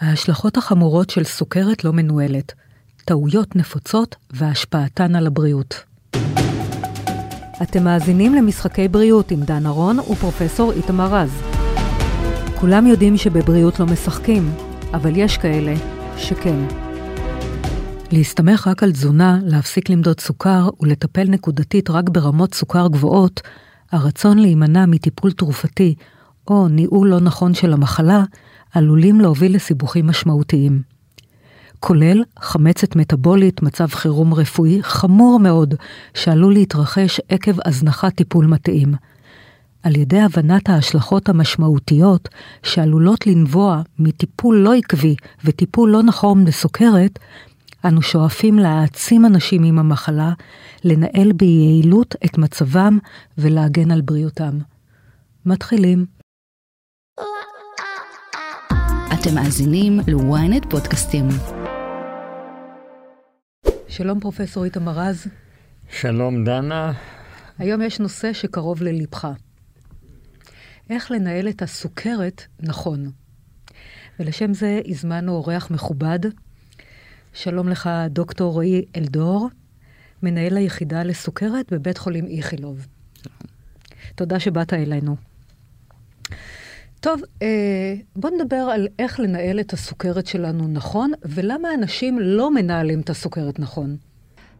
ההשלכות החמורות של סוכרת לא מנוהלת, טעויות נפוצות והשפעתן על הבריאות. אתם מאזינים למשחקי בריאות עם דן ארון ופרופסור איתמר רז. כולם יודעים שבבריאות לא משחקים, אבל יש כאלה שכן. להסתמך רק על תזונה, להפסיק למדוד סוכר ולטפל נקודתית רק ברמות סוכר גבוהות, הרצון להימנע מטיפול תרופתי או ניהול לא נכון של המחלה, עלולים להוביל לסיבוכים משמעותיים. כולל חמצת מטבולית, מצב חירום רפואי חמור מאוד, שעלול להתרחש עקב הזנחת טיפול מתאים. על ידי הבנת ההשלכות המשמעותיות שעלולות לנבוע מטיפול לא עקבי וטיפול לא נכון לסוכרת, אנו שואפים להעצים אנשים עם המחלה, לנהל ביעילות את מצבם ולהגן על בריאותם. מתחילים. אתם מאזינים ל-ynet פודקאסטים. שלום פרופסור איתמר רז. שלום דנה. היום יש נושא שקרוב ללבך. איך לנהל את הסוכרת נכון. ולשם זה הזמנו אורח מכובד. שלום לך, דוקטור רועי אלדור, מנהל היחידה לסוכרת בבית חולים איכילוב. תודה שבאת אלינו. טוב, אה, בוא נדבר על איך לנהל את הסוכרת שלנו נכון, ולמה אנשים לא מנהלים את הסוכרת נכון.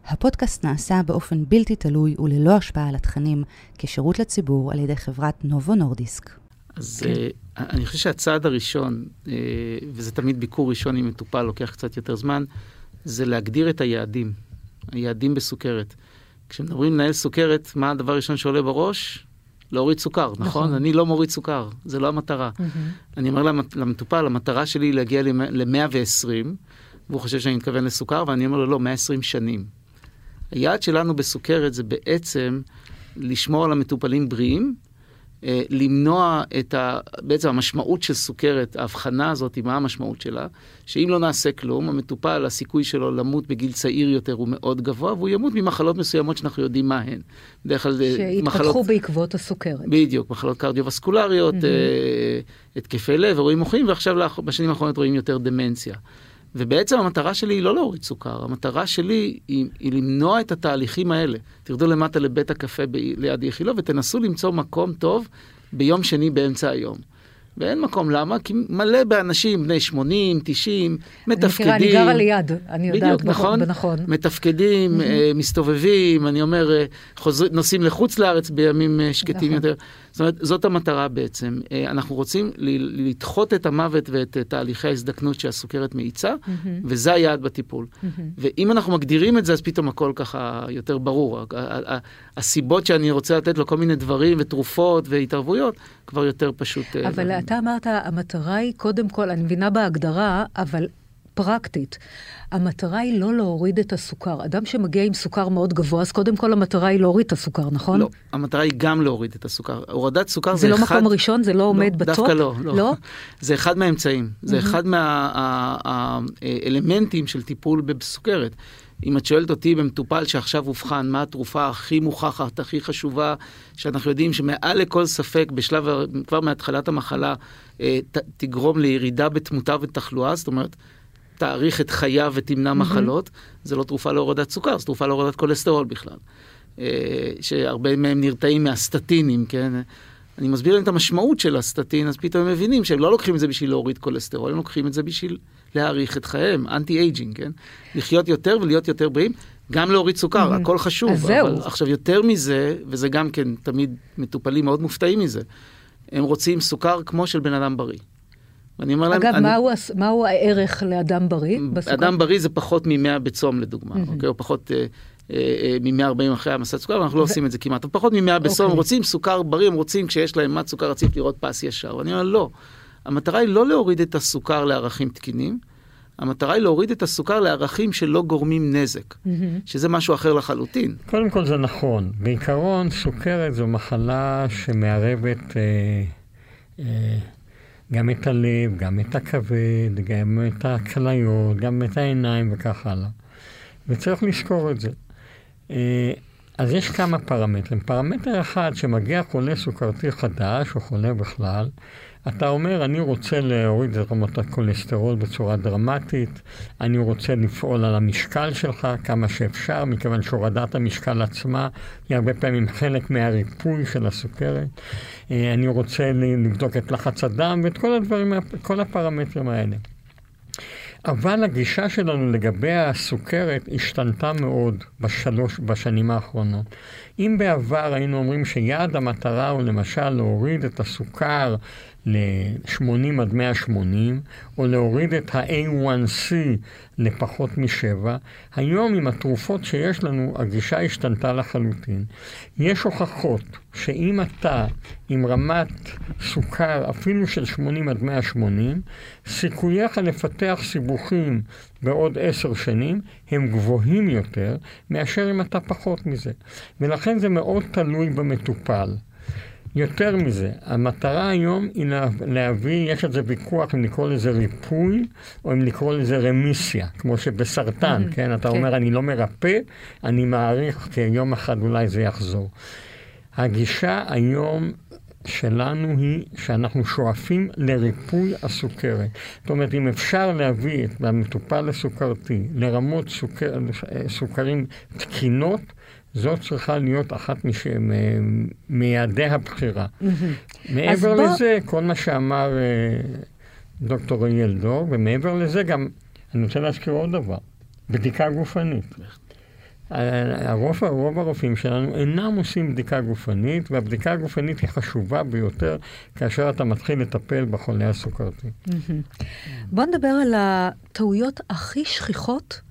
הפודקאסט נעשה באופן בלתי תלוי וללא השפעה על התכנים, כשירות לציבור על ידי חברת נובו נורדיסק. אז כן. uh, אני חושב שהצעד הראשון, uh, וזה תמיד ביקור ראשון עם מטופל, לוקח קצת יותר זמן, זה להגדיר את היעדים, היעדים בסוכרת. כשמדברים לנהל סוכרת, מה הדבר הראשון שעולה בראש? להוריד סוכר, נכון? נכון? אני לא מוריד סוכר, זה לא המטרה. Mm-hmm. אני אומר למטופל, המטרה שלי היא להגיע ל-120, והוא חושב שאני מתכוון לסוכר, ואני אומר לו, לא, 120 שנים. היעד שלנו בסוכרת זה בעצם לשמור על המטופלים בריאים, למנוע את ה... בעצם המשמעות של סוכרת, ההבחנה הזאת, מה המשמעות שלה, שאם לא נעשה כלום, המטופל, הסיכוי שלו למות בגיל צעיר יותר הוא מאוד גבוה, והוא ימות ממחלות מסוימות שאנחנו יודעים מה הן. בדרך כלל... אה, שהתפתחו מחלות... בעקבות הסוכרת. בדיוק, מחלות קרדיו-וסקולריות, mm-hmm. התקפי לב, אירועים מוחיים, ועכשיו בשנים האחרונות רואים יותר דמנציה. ובעצם המטרה שלי היא לא להוריד סוכר, המטרה שלי היא, היא למנוע את התהליכים האלה. תרדו למטה לבית הקפה ב, ליד איכילוב ותנסו למצוא מקום טוב ביום שני באמצע היום. ואין מקום, למה? כי מלא באנשים, בני 80, 90, מתפקדים. אני מכירה, אני גרה ליד, אני יודעת, בדיוק, נכון? בנכון. מתפקדים, mm-hmm. מסתובבים, אני אומר, uh, חוזר, נוסעים לחוץ לארץ בימים uh, שקטים נכון. יותר. זאת אומרת, זאת המטרה בעצם. אנחנו רוצים לדחות את המוות ואת תהליכי ההזדקנות שהסוכרת מאיצה, mm-hmm. וזה היעד בטיפול. Mm-hmm. ואם אנחנו מגדירים את זה, אז פתאום הכל ככה יותר ברור. הסיבות שאני רוצה לתת לו כל מיני דברים ותרופות והתערבויות, כבר יותר פשוט... אבל אתה אמרת, המטרה היא קודם כל, אני מבינה בהגדרה, אבל פרקטית. המטרה היא לא להוריד את הסוכר. אדם שמגיע עם סוכר מאוד גבוה, אז קודם כל המטרה היא להוריד את הסוכר, נכון? לא, המטרה היא גם להוריד את הסוכר. הורדת סוכר זה, זה לא אחד... זה לא מקום ראשון? זה לא, לא עומד בטופ? דווקא לא, לא. לא? זה אחד מהאמצעים. זה mm-hmm. אחד מהאלמנטים של טיפול בסוכרת. אם את שואלת אותי במטופל שעכשיו אובחן, מה התרופה הכי מוכחת, הכי חשובה, שאנחנו יודעים שמעל לכל ספק, בשלב, כבר מהתחלת המחלה, אה, ת, תגרום לירידה בתמותה ותחלואה, זאת אומרת, תאריך את חייו ותמנע. מחלות, זה לא תרופה להורדת סוכר, זו תרופה להורדת כולסטרול בכלל. אה, שהרבה מהם נרתעים מהסטטינים, כן? אני מסביר להם את המשמעות של הסטטין, אז פתאום הם מבינים שהם לא לוקחים את זה בשביל להוריד כולסטרול, הם לוקחים את זה בשביל להאריך את חייהם, anti-aging, כן? לחיות יותר ולהיות יותר בריאים, גם להוריד סוכר, mm-hmm. הכל חשוב. אז זהו. עכשיו, יותר מזה, וזה גם כן, תמיד מטופלים מאוד מופתעים מזה, הם רוצים סוכר כמו של בן אדם בריא. ואני אומר להם... אגב, אני... מהו, מהו הערך לאדם בריא בסוכר? אדם בריא זה פחות מ-100 בצום, לדוגמה, mm-hmm. אוקיי? או פחות... אה, אה, אה, מ-140 אחרי המסת סוכר, אנחנו לא עושים את זה כמעט, פחות מ-100 בסוף, הם אוקיי. רוצים סוכר בריא, הם רוצים כשיש להם מד סוכר רציף לראות פס ישר, ואני אומר לא, המטרה היא לא להוריד את הסוכר לערכים תקינים, המטרה היא להוריד את הסוכר לערכים שלא גורמים נזק, mm-hmm. שזה משהו אחר לחלוטין. קודם כל זה נכון. בעיקרון, סוכרת זו מחלה שמערבת אה, אה, גם את הלב, גם את הכבד, גם את הכליות, גם את העיניים וכך הלאה. וצריך לזכור את זה. Uh, אז יש כמה פרמטרים. פרמטר אחד, שמגיע חולה סוכרתי חדש, או חולה בכלל, אתה אומר, אני רוצה להוריד את רמת הכולסטרול בצורה דרמטית, אני רוצה לפעול על המשקל שלך כמה שאפשר, מכיוון שהורדת המשקל עצמה היא הרבה פעמים חלק מהריפוי של הסוכרת. אה, אני רוצה לבדוק את לחץ הדם ואת כל הדברים, כל הפרמטרים האלה. אבל הגישה שלנו לגבי הסוכרת השתנתה מאוד בשלוש, בשנים האחרונות. אם בעבר היינו אומרים שיעד המטרה הוא למשל להוריד את הסוכר ל-80 עד 180, או להוריד את ה-A1C לפחות משבע. היום עם התרופות שיש לנו, הגישה השתנתה לחלוטין. יש הוכחות שאם אתה עם רמת סוכר אפילו של 80 עד 180, סיכוייך לפתח סיבוכים בעוד עשר שנים הם גבוהים יותר מאשר אם אתה פחות מזה. ולכן זה מאוד תלוי במטופל. יותר מזה, המטרה היום היא להביא, יש על זה ויכוח אם לקרוא לזה ריפוי או אם לקרוא לזה רמיסיה, כמו שבסרטן, mm-hmm. כן? אתה כן. אומר, אני לא מרפא, אני מעריך כי יום אחד אולי זה יחזור. הגישה היום שלנו היא שאנחנו שואפים לריפוי הסוכרת. זאת אומרת, אם אפשר להביא את המטופל הסוכרתי לרמות סוכר, סוכרים תקינות, זאת צריכה להיות אחת. מיעדי הבחירה. מעבר לזה. כל מה שאמר אה, דוקטור אריאל דור, ומעבר לזה גם, אני רוצה להזכיר עוד דבר, בדיקה גופנית. הרוב, רוב הרופאים שלנו אינם עושים בדיקה גופנית, והבדיקה הגופנית היא חשובה ביותר כאשר אתה מתחיל לטפל בחולה הסוכרתי. בוא נדבר על הטעויות הכי שכיחות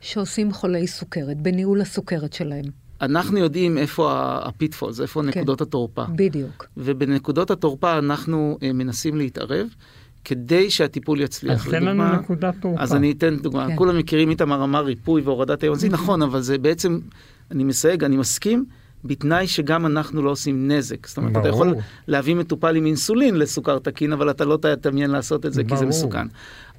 שעושים חולי סוכרת, בניהול הסוכרת שלהם. אנחנו יודעים איפה ה pitfalls, איפה כן. נקודות התורפה. בדיוק. ובנקודות התורפה אנחנו uh, מנסים להתערב. כדי שהטיפול יצליח. אז תן לנו נקודת תורפה. אז אני אתן דוגמה. כן. כולם מכירים את המאמר ריפוי והורדת A1C, נכון, אבל זה בעצם, אני מסייג, אני מסכים, בתנאי שגם אנחנו לא עושים נזק. זאת אומרת, ברור. אתה יכול להביא מטופל עם אינסולין לסוכר תקין, אבל אתה לא תדמיין לעשות את זה, ברור. כי זה מסוכן.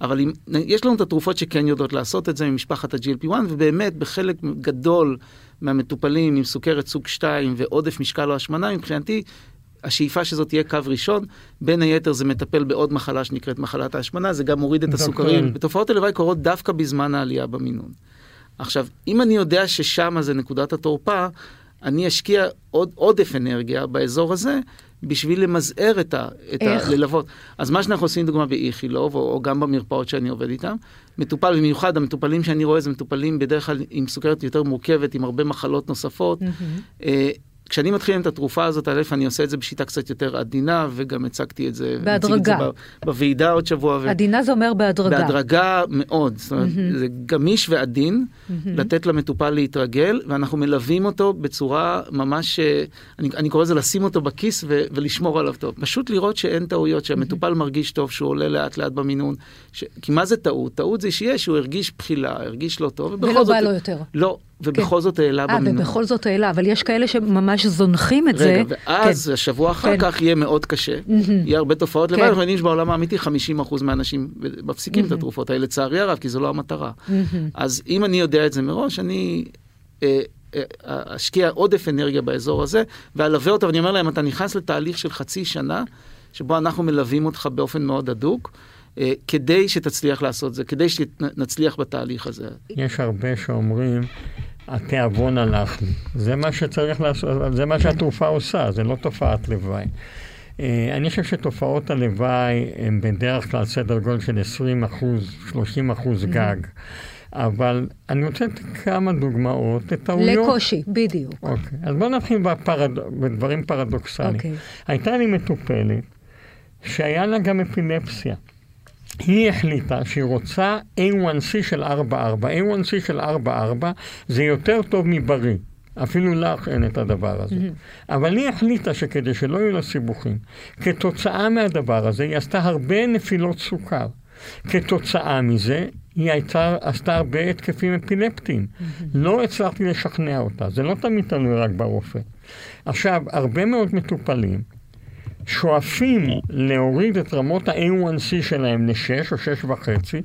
אבל אם, יש לנו את התרופות שכן יודעות לעשות את זה ממשפחת ה-GLP-1, ובאמת בחלק גדול מהמטופלים עם סוכרת סוג 2 ועודף משקל או השמנה, מבחינתי, השאיפה שזאת תהיה קו ראשון, בין היתר זה מטפל בעוד מחלה שנקראת מחלת ההשמנה, זה גם מוריד את הסוכרים. ותופעות הלוואי קורות דווקא בזמן העלייה במינון. עכשיו, אם אני יודע ששם זה נקודת התורפה, אני אשקיע עוד עודף אנרגיה באזור הזה, בשביל למזער את ה... את איך? הללוות. אז מה שאנחנו עושים, דוגמה באיכילוב, או, או גם במרפאות שאני עובד איתן, מטופל, במיוחד המטופלים שאני רואה, זה מטופלים בדרך כלל עם סוכרת יותר מורכבת, עם הרבה מחלות נוספות. Mm-hmm. כשאני מתחיל עם את התרופה הזאת, א', אני עושה את זה בשיטה קצת יותר עדינה, וגם הצגתי את זה, בהדרגה. את זה בוועידה עוד שבוע. ו... עדינה זה אומר בהדרגה. בהדרגה מאוד, זאת אומרת, mm-hmm. זה גמיש ועדין, mm-hmm. לתת למטופל להתרגל, ואנחנו מלווים אותו בצורה ממש, אה, אני, אני קורא לזה לשים אותו בכיס ו, ולשמור עליו טוב. פשוט לראות שאין טעויות, שהמטופל mm-hmm. מרגיש טוב, שהוא עולה לאט לאט במינון. ש... כי מה זה טעות? טעות זה שיש, שהוא הרגיש בחילה, הרגיש לא טוב, ובכל ולא זאת... ולא בא לו יותר. לא, ובכל כן. זאת העלה במינון. אה, ובכל זאת העלה, אבל יש כאלה שממש זונחים את רגע, זה. רגע, ואז כן. השבוע אחר כן. כך יהיה מאוד קשה. יהיה הרבה תופעות כן. לוואי, אנחנו יודעים שבעולם האמיתי 50% מהאנשים מפסיקים את התרופות האלה, לצערי הרב, כי זו לא המטרה. אז אם אני יודע את זה מראש, אני... אה, אה, אשקיע עודף אנרגיה באזור הזה, ואלווה אותו, ואני אומר להם, אתה נכנס לתהליך של חצי שנה, שבו אנחנו מלווים אותך באופן מאוד הדוק, אה, כדי שתצליח לעשות זה, כדי שנצליח בתהליך הזה. יש הרבה שאומרים, התיאבון הלך לי. זה מה שצריך לעשות, זה מה שהתרופה עושה, זה לא תופעת לוואי. אה, אני חושב שתופעות הלוואי הן בדרך כלל סדר גודל של 20 אחוז, 30 אחוז. גג. אבל אני רוצה לתת כמה דוגמאות לטעויות. לקושי, בדיוק. אוקיי, אז בואו נתחיל בפרד... בדברים פרדוקסליים. אוקיי. הייתה לי מטופלת שהיה לה גם אפילפסיה. היא החליטה שהיא רוצה A1C של 4.4. A1C של 4.4 זה יותר טוב מבריא. אפילו לך אין את הדבר הזה. Mm-hmm. אבל היא החליטה שכדי שלא יהיו לה סיבוכים, כתוצאה מהדבר הזה היא עשתה הרבה נפילות סוכר. כתוצאה מזה היא הייתה, עשתה הרבה התקפים אפילפטיים. Mm-hmm. לא הצלחתי לשכנע אותה, זה לא תמיד תלוי רק ברופא. עכשיו, הרבה מאוד מטופלים שואפים להוריד את רמות ה-A1C שלהם ל-6 או 6.5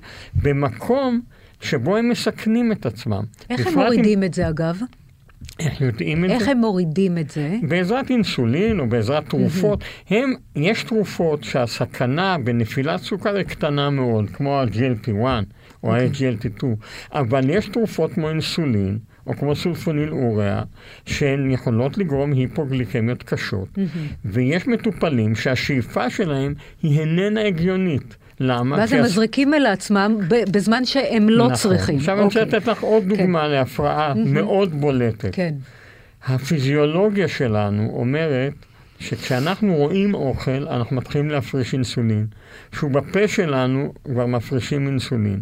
במקום שבו הם מסכנים את עצמם. איך הם מורידים אם... את זה אגב? איך יודעים את איך זה? איך הם מורידים את זה? בעזרת אינסולין או בעזרת תרופות. הם, יש תרופות שהסכנה בנפילת סוכר היא קטנה מאוד, כמו ה-GLP-1 או ה-GLT2, אבל יש תרופות כמו אינסולין. או כמו סולפוניל אוריה, שהן יכולות לגרום היפוגליקמיות קשות, ויש מטופלים שהשאיפה שלהם היא איננה הגיונית. למה? ואז הם הס- מזריקים אל עצמם בזמן שהם לא נכון. צריכים. עכשיו אני רוצה אוקיי. לתת לך עוד דוגמה להפרעה מאוד בולטת. כן. הפיזיולוגיה שלנו אומרת שכשאנחנו רואים אוכל, אנחנו מתחילים להפריש אינסולין. שהוא בפה שלנו כבר מפרישים אינסולין.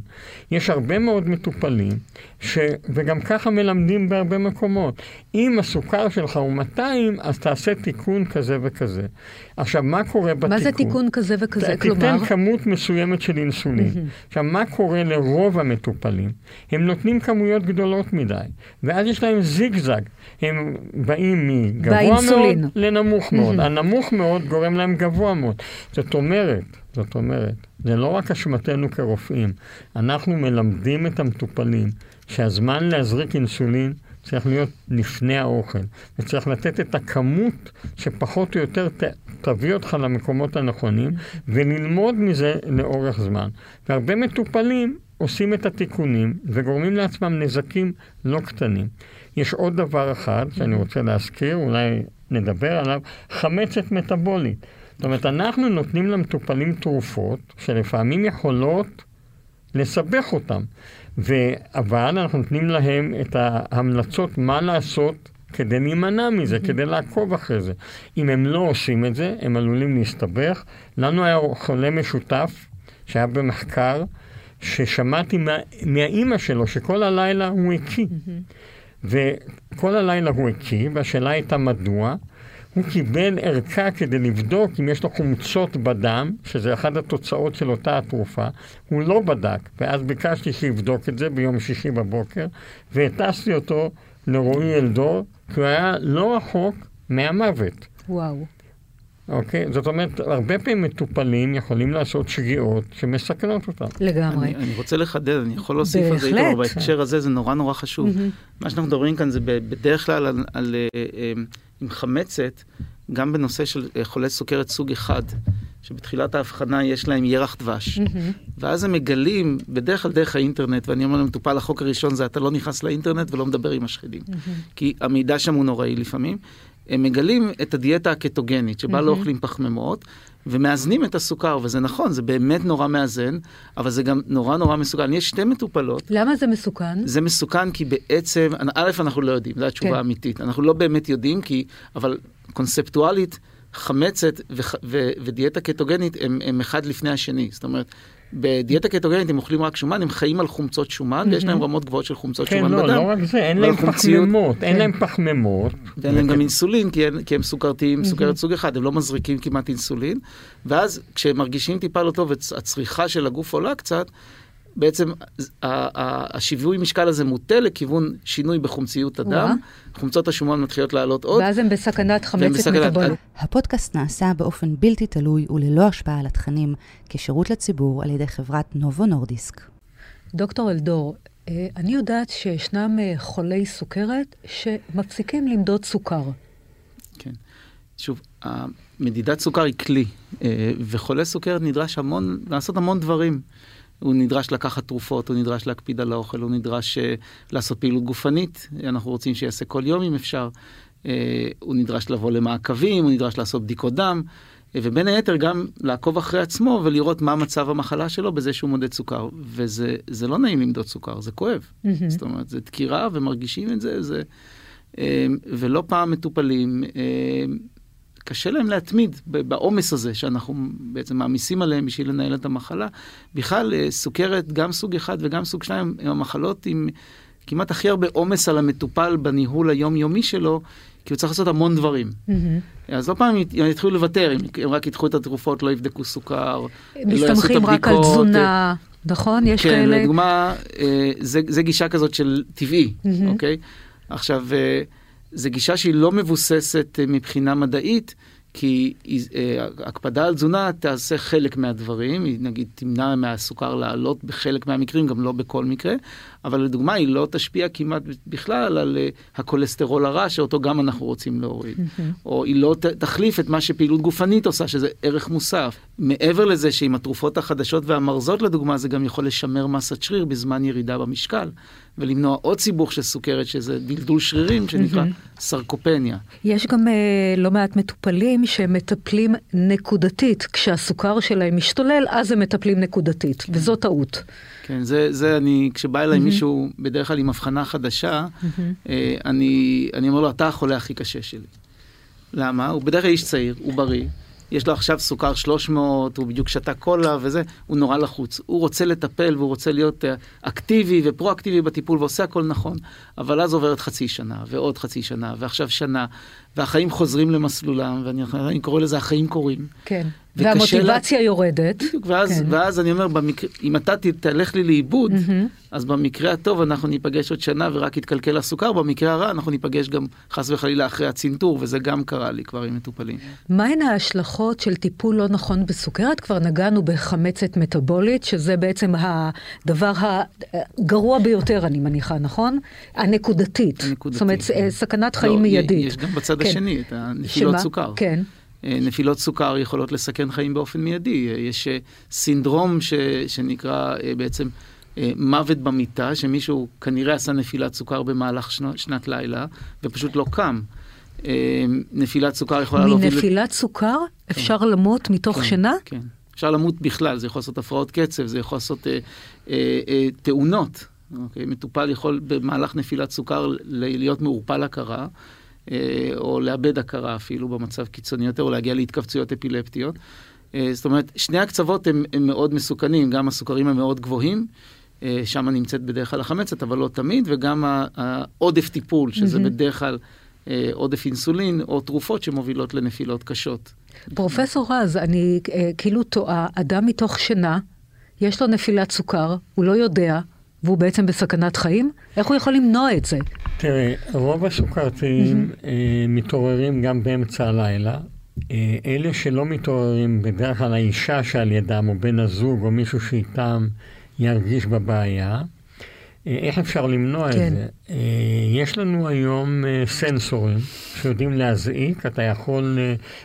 יש הרבה מאוד מטופלים, ש... וגם ככה מלמדים בהרבה מקומות. אם הסוכר שלך הוא 200, אז תעשה תיקון כזה וכזה. עכשיו, מה קורה בתיקון? מה זה תיקון כזה וכזה? ת- כלומר, תיתן כמות מסוימת של אינסולין. עכשיו, מה קורה לרוב המטופלים? הם נותנים כמויות גדולות מדי, ואז יש להם זיגזג. הם באים מגבוה באינסולין. מאוד לנמוך מאוד. הנמוך מאוד גורם להם גבוה מאוד. זאת אומרת, זאת אומרת, זה לא רק אשמתנו כרופאים, אנחנו מלמדים את המטופלים שהזמן להזריק אינסולין צריך להיות לפני האוכל, וצריך לתת את הכמות שפחות או יותר ת, תביא אותך למקומות הנכונים, וללמוד מזה לאורך זמן. והרבה מטופלים עושים את התיקונים וגורמים לעצמם נזקים לא קטנים. יש עוד דבר אחד שאני רוצה להזכיר, אולי נדבר עליו, חמצת מטבולית. זאת אומרת, אנחנו נותנים למטופלים תרופות שלפעמים יכולות לסבך אותם, ו... אבל אנחנו נותנים להם את ההמלצות מה לעשות כדי להימנע מזה, כדי לעקוב אחרי זה. אם הם לא עושים את זה, הם עלולים להסתבך. לנו היה חולה משותף שהיה במחקר, ששמעתי מה... מהאימא שלו שכל הלילה הוא הקיא. וכל הלילה הוא הקיא, והשאלה הייתה מדוע. הוא קיבל ערכה כדי לבדוק אם יש לו חומצות בדם, שזה אחת התוצאות של אותה התרופה, הוא לא בדק, ואז ביקשתי שיבדוק את זה ביום שישי בבוקר, והטסתי אותו לרועי אלדור, כי הוא היה לא רחוק מהמוות. וואו. אוקיי? זאת אומרת, הרבה פעמים מטופלים יכולים לעשות שגיאות שמסכנות אותם. לגמרי. אני, אני רוצה לחדד, אני יכול להוסיף על זה. איתמר, בהקשר הזה זה נורא נורא חשוב. מה שאנחנו מדברים כאן זה ב- בדרך כלל על, על, אה, אה, עם חמצת, גם בנושא של חולי סוכרת סוג אחד, שבתחילת ההבחנה יש להם ירח דבש. ואז הם מגלים, בדרך כלל דרך האינטרנט, ואני אומר למטופל, החוק הראשון זה אתה לא נכנס לאינטרנט ולא מדבר עם השכנים. כי המידע שם הוא נוראי לפעמים. הם מגלים את הדיאטה הקטוגנית, שבה לא אוכלים פחמימות, ומאזנים את הסוכר, וזה נכון, זה באמת נורא מאזן, אבל זה גם נורא נורא מסוכן. יש שתי מטופלות, למה זה מסוכן? זה מסוכן כי בעצם, א', אנחנו לא יודעים, זו התשובה כן. האמיתית. אנחנו לא באמת יודעים, כי, אבל קונספטואלית, חמצת וח, ו, ודיאטה קטוגנית הם, הם אחד לפני השני. זאת אומרת, בדיאטה קטוגנית הם אוכלים רק שומן, הם חיים על חומצות שומן, ויש להם רמות גבוהות של חומצות כן, שומן לא, בדם. לא רק זה, אין להם פחמימות, אין כן. להם פחמימות. ואין להם גם אינסולין, כי, הם- סוכרתיים, סוכרת סוג אחד, הם לא מזריקים כמעט אינסולין. ואז כשהם מרגישים טיפה לא טוב, והצריכה של הגוף עולה קצת, בעצם השיווי משקל הזה מוטה לכיוון שינוי בחומציות. הדם, חומצות השומן מתחילות לעלות עוד. ואז הם בסכנת חמצת מטבולית. הפודקאסט נעשה באופן בלתי תלוי וללא השפעה על התכנים, כשירות לציבור על ידי חברת נובו נורדיסק. דוקטור אלדור, אה, אני יודעת שישנם אה, חולי סוכרת שמפסיקים למדוד סוכר. כן. שוב, מדידת סוכר היא כלי, אה, וחולה סוכרת נדרש המון, לעשות המון דברים. הוא נדרש לקחת תרופות, הוא נדרש להקפיד על האוכל, הוא נדרש אה, לעשות פעילות גופנית, אנחנו רוצים שיעשה כל יום אם אפשר. אה, הוא נדרש לבוא למעקבים, הוא נדרש לעשות בדיקות דם, אה, ובין היתר גם לעקוב אחרי עצמו ולראות מה מצב המחלה שלו בזה שהוא מודד סוכר. וזה זה לא נעים למדוד סוכר, זה כואב. מהמם. זאת אומרת, זה דקירה ומרגישים את זה, זה... ולא פעם מטופלים, קשה להם להתמיד בעומס הזה שאנחנו בעצם מעמיסים עליהם בשביל לנהל את המחלה. בכלל, אה, סוכרת, גם סוג אחד וגם סוג שניים, הם המחלות עם כמעט הכי הרבה עומס על המטופל בניהול היומיומי שלו, כי הוא צריך לעשות המון דברים. מהמם. אז לא פעם הם יתחילו לוותר, אם הם רק ייקחו את התרופות, לא יבדקו סוכר, לא יעשו את מסתמכים רק על הבדיקות, תזונה, נכון? יש כן, כאלה? לדוגמה, אה, זה, זה גישה כזאת של טבעי, מהמם. אוקיי? עכשיו, אה, זו גישה שהיא לא מבוססת אה, מבחינה מדעית, כי אה, הקפדה על תזונה תעשה חלק מהדברים, היא נגיד תמנע מהסוכר לעלות בחלק מהמקרים, גם לא בכל מקרה, אבל לדוגמה היא לא תשפיע כמעט בכלל על אה, הכולסטרול הרע, שאותו גם אנחנו רוצים להוריד. או היא לא ת, תחליף את מה שפעילות גופנית עושה, שזה ערך מוסף. מעבר לזה שעם התרופות החדשות והמרזות לדוגמה, זה גם יכול לשמר מסת שריר בזמן ירידה במשקל. ולמנוע עוד סיבוך של סוכרת, שזה דלדול שרירים, שנקרא. סרקופניה. יש גם אה, לא מעט מטופלים שמטפלים נקודתית. כשהסוכר שלהם משתולל, אז הם מטפלים נקודתית. וזו טעות. כן, זה, זה אני, כשבא אליי mm-hmm. מישהו, בדרך כלל עם הבחנה חדשה, mm-hmm. אה, אני, אני אומר לו, אתה החולה הכי קשה שלי. למה? הוא בדרך כלל איש צעיר, הוא בריא. יש לו עכשיו סוכר 300, הוא בדיוק שתה קולה וזה, הוא נורא לחוץ. הוא רוצה לטפל והוא רוצה להיות אה, אקטיבי ופרו-אקטיבי בטיפול ועושה הכל נכון, אבל אז עוברת חצי שנה ועוד חצי שנה ועכשיו שנה, והחיים חוזרים למסלולם, ואני קורא לזה החיים קורים. כן. והמוטיבציה לה... יורדת. בדיוק, ואז, כן. ואז אני אומר, במקרה, אם אתה תלך לי לאיבוד, mm-hmm. אז במקרה הטוב אנחנו ניפגש עוד שנה ורק יתקלקל הסוכר, במקרה הרע אנחנו ניפגש גם חס וחלילה אחרי הצנתור, וזה גם קרה לי כבר עם מטופלים. מהן ההשלכות של טיפול לא נכון בסוכרת? כבר נגענו בחמצת מטבולית, שזה בעצם הדבר הגרוע ביותר, אני מניחה, נכון? הנקודתית. הנקודתית. זאת אומרת, כן. סכנת חיים לא, מיידית. יש גם בצד כן. השני את הנפילות סוכר. כן. אה, נפילות סוכר יכולות לסכן חיים באופן מיידי. אה, יש אה, סינדרום ש, שנקרא בעצם מוות במיטה, שמישהו כנראה עשה נפילת סוכר במהלך שנות, שנת לילה, ופשוט לא קם. נפילת סוכר יכולה להוביל... מנפילת סוכר כן. אפשר למות מתוך כן, שינה? כן. אפשר למות בכלל, זה יכול לעשות הפרעות קצב, זה יכול לעשות אה, אה, אה, תאונות. אוקיי? מטופל יכול במהלך נפילת סוכר להיות מעורפל הכרה. אה, או לאבד הכרה אפילו במצב קיצוני יותר, או להגיע להתכווצויות אפילפטיות. אה, זאת אומרת, שני הקצוות הם, הם מאוד מסוכנים, גם הסוכרים המאוד גבוהים, אה, שם נמצאת בדרך כלל החמצת, אבל לא תמיד, וגם העודף טיפול, שזה mm-hmm. בדרך כלל עודף אינסולין, או תרופות שמובילות לנפילות קשות. פרופסור רז, אני כאילו טועה, אדם מתוך שינה, יש לו נפילת סוכר, הוא לא יודע, והוא בעצם בסכנת חיים? איך הוא יכול למנוע את זה? תראי, רוב הסוכרתיים. אה, מתעוררים גם באמצע הלילה. אה, אלה שלא מתעוררים, בדרך כלל האישה שעל ידם, או בן הזוג, או מישהו שאיתם, ירגיש בבעיה. אה, איך אפשר למנוע כן. את זה? אה, יש לנו היום אה, סנסורים שיודעים להזעיק, אתה יכול,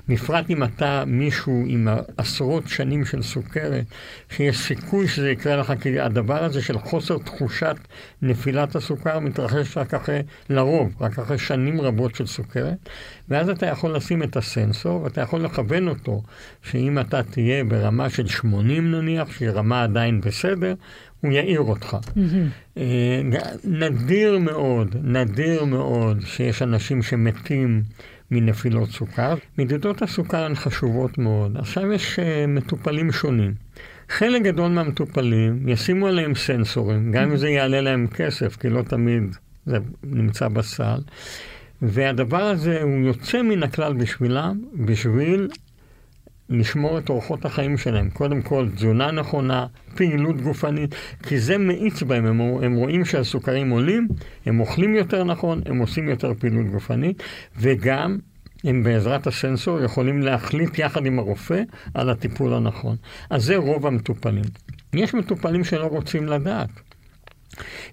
בפרט אם אתה מישהו עם עשרות שנים של סוכרת, שיש סיכוי שזה יקרה לך, כי הדבר הזה של חוסר תחושת נפילת הסוכר מתרחש רק אחרי, לרוב, רק אחרי שנים רבות של סוכרת, ואז אתה יכול לשים את הסנסור, ואתה יכול לכוון אותו, שאם אתה תהיה ברמה של 80 נניח, שהיא רמה עדיין בסדר, הוא יעיר אותך. Mm-hmm. נדיר מאוד, נדיר מאוד שיש אנשים שמתים מנפילות סוכר. מדידות הסוכר הן חשובות מאוד. עכשיו יש אה, מטופלים שונים. חלק גדול מהמטופלים ישימו עליהם סנסורים, גם אם זה יעלה להם כסף, כי לא תמיד זה נמצא בסל. והדבר הזה הוא יוצא מן הכלל בשבילם, בשביל לשמור את אורחות החיים שלהם. קודם כל, תזונה נכונה, פעילות גופנית, כי זה מאיץ בהם, הם, הם רואים שהסוכרים עולים, הם אוכלים יותר נכון, הם עושים יותר פעילות גופנית, וגם הם בעזרת הסנסור יכולים להחליט יחד עם הרופא על הטיפול הנכון. אז זה רוב המטופלים. יש מטופלים שלא רוצים לדעת.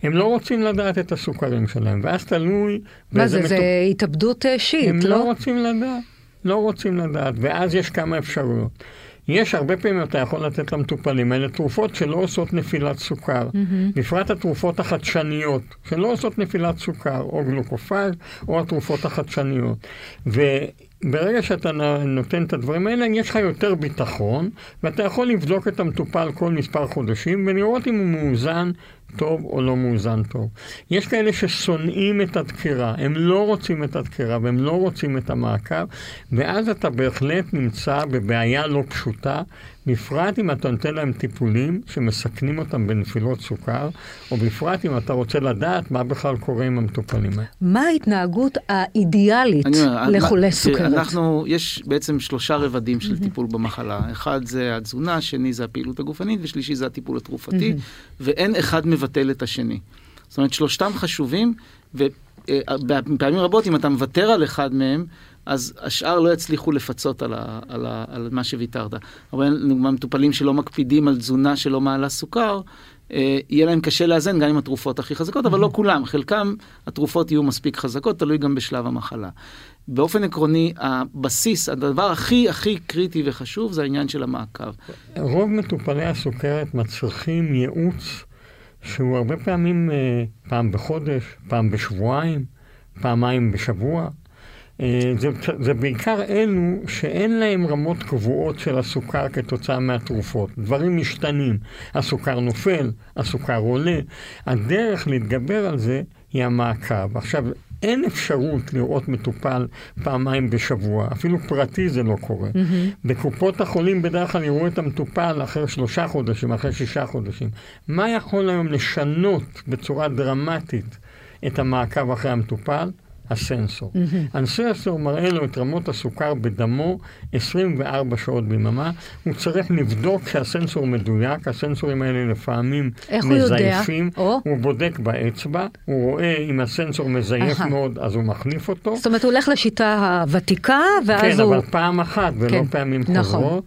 הם לא רוצים לדעת את הסוכרים שלהם, ואז תלוי... מה זה, מטופ... זה התאבדות אה, שיט, הם לא? הם לא רוצים לדעת. לא רוצים לדעת, ואז יש כמה אפשרויות. יש הרבה פעמים אתה יכול לתת למטופלים האלה תרופות שלא עושות נפילת סוכר, mm-hmm. בפרט התרופות החדשניות, שלא עושות נפילת סוכר, או גלוקופאג, או התרופות החדשניות. וברגע שאתה נותן את הדברים האלה, יש לך יותר ביטחון, ואתה יכול לבדוק את המטופל כל מספר חודשים, ולראות אם הוא מאוזן טוב או לא מאוזן טוב. יש כאלה ששונאים את הדקירה, הם לא רוצים את הדקירה והם לא רוצים את המעקב, ואז אתה בהחלט נמצא בבעיה לא פשוטה, בפרט אם אתה נותן להם טיפולים שמסכנים אותם בנפילות סוכר, או בפרט אם אתה רוצה לדעת מה בכלל קורה עם המטופלים האלה. מה ההתנהגות האידיאלית לחולי סוכרת? אנחנו, יש בעצם שלושה רבדים של טיפול במחלה. אחד זה התזונה, שני זה הפעילות הגופנית, ושלישי זה הטיפול התרופתי, ואין אחד מבטל את השני. זאת אומרת, שלושתם חשובים, ו... פעמים רבות, אם אתה מוותר על אחד מהם, אז השאר לא יצליחו לפצות על, ה, על, ה, על מה שוויתרת. אבל נגמר מטופלים שלא מקפידים על תזונה שלא מעלה סוכר, אה, יהיה להם קשה לאזן גם עם התרופות הכי חזקות, אבל לא כולם, חלקם התרופות יהיו מספיק חזקות, תלוי גם בשלב המחלה. באופן עקרוני, הבסיס, הדבר הכי הכי קריטי וחשוב זה העניין של המעקב. רוב מטופלי הסוכרת מצריכים ייעוץ שהוא הרבה פעמים אה, פעם בחודש, פעם בשבועיים, פעמיים בשבוע. אה, זה, זה בעיקר אלו שאין להם רמות קבועות של הסוכר כתוצאה מהתרופות. דברים משתנים. הסוכר נופל, הסוכר עולה. הדרך להתגבר על זה היא המעקב. עכשיו, אין אפשרות לראות מטופל פעמיים בשבוע, אפילו פרטי זה לא קורה. Mm-hmm. בקופות החולים בדרך כלל יראו את המטופל אחרי שלושה חודשים, אחרי שישה חודשים. מה יכול היום לשנות בצורה דרמטית את המעקב אחרי המטופל? הסנסור. Mm-hmm. הסנסור מראה לו את רמות הסוכר בדמו 24 שעות ביממה. הוא צריך לבדוק שהסנסור מדויק, הסנסורים האלה לפעמים מזייפים. הוא, יודע? הוא בודק באצבע, הוא רואה אם הסנסור מזייף uh-huh. מאוד, אז הוא מחליף אותו. זאת אומרת, הוא הולך לשיטה הוותיקה, ואז כן, הוא... כן, אבל פעם אחת ולא כן. פעמים נכון. חוזרות.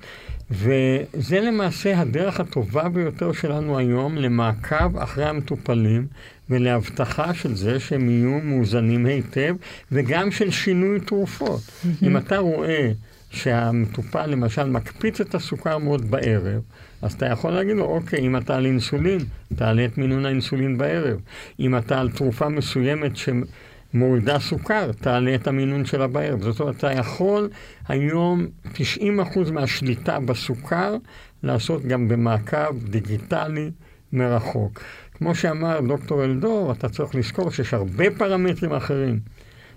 וזה למעשה הדרך הטובה ביותר שלנו היום למעקב אחרי המטופלים ולהבטחה של זה שהם יהיו מאוזנים היטב, וגם של שינוי תרופות. אם אתה רואה שהמטופל למשל מקפיץ את הסוכר מאוד בערב, אז אתה יכול להגיד לו, אוקיי, אם אתה על אינסולין, תעלה את מינון האינסולין בערב. אם אתה על תרופה מסוימת שמורידה סוכר, תעלה את המינון שלה בערב. זאת אומרת, אתה יכול היום 90% מהשליטה בסוכר לעשות גם במעקב דיגיטלי מרחוק. כמו שאמר דוקטור אלדור, אתה צריך לזכור שיש הרבה פרמטרים אחרים.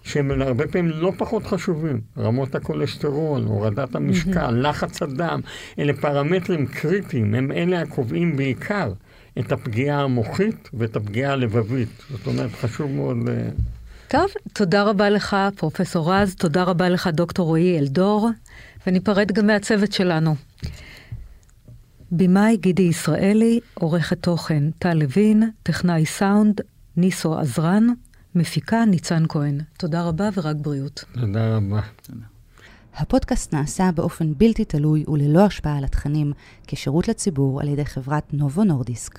שהם הרבה פעמים לא פחות חשובים. רמות הכולסטרול, הורדת המשקל, לחץ הדם, אלה פרמטרים קריטיים, הם אלה הקובעים בעיקר את הפגיעה המוחית ואת הפגיעה הלבבית. זאת אומרת, חשוב מאוד... טוב, תודה רבה לך, פרופסור רז, תודה רבה לך, דוקטור רועי אלדור, וניפרד גם מהצוות שלנו. במאי גידי ישראלי, עורכת תוכן טל לוין, טכנאי סאונד ניסו עזרן, מפיקה ניצן כהן. תודה רבה ורק בריאות. תודה רבה. הפודקאסט נעשה באופן בלתי תלוי וללא השפעה על התכנים, כשירות לציבור על ידי חברת נובו נורדיסק.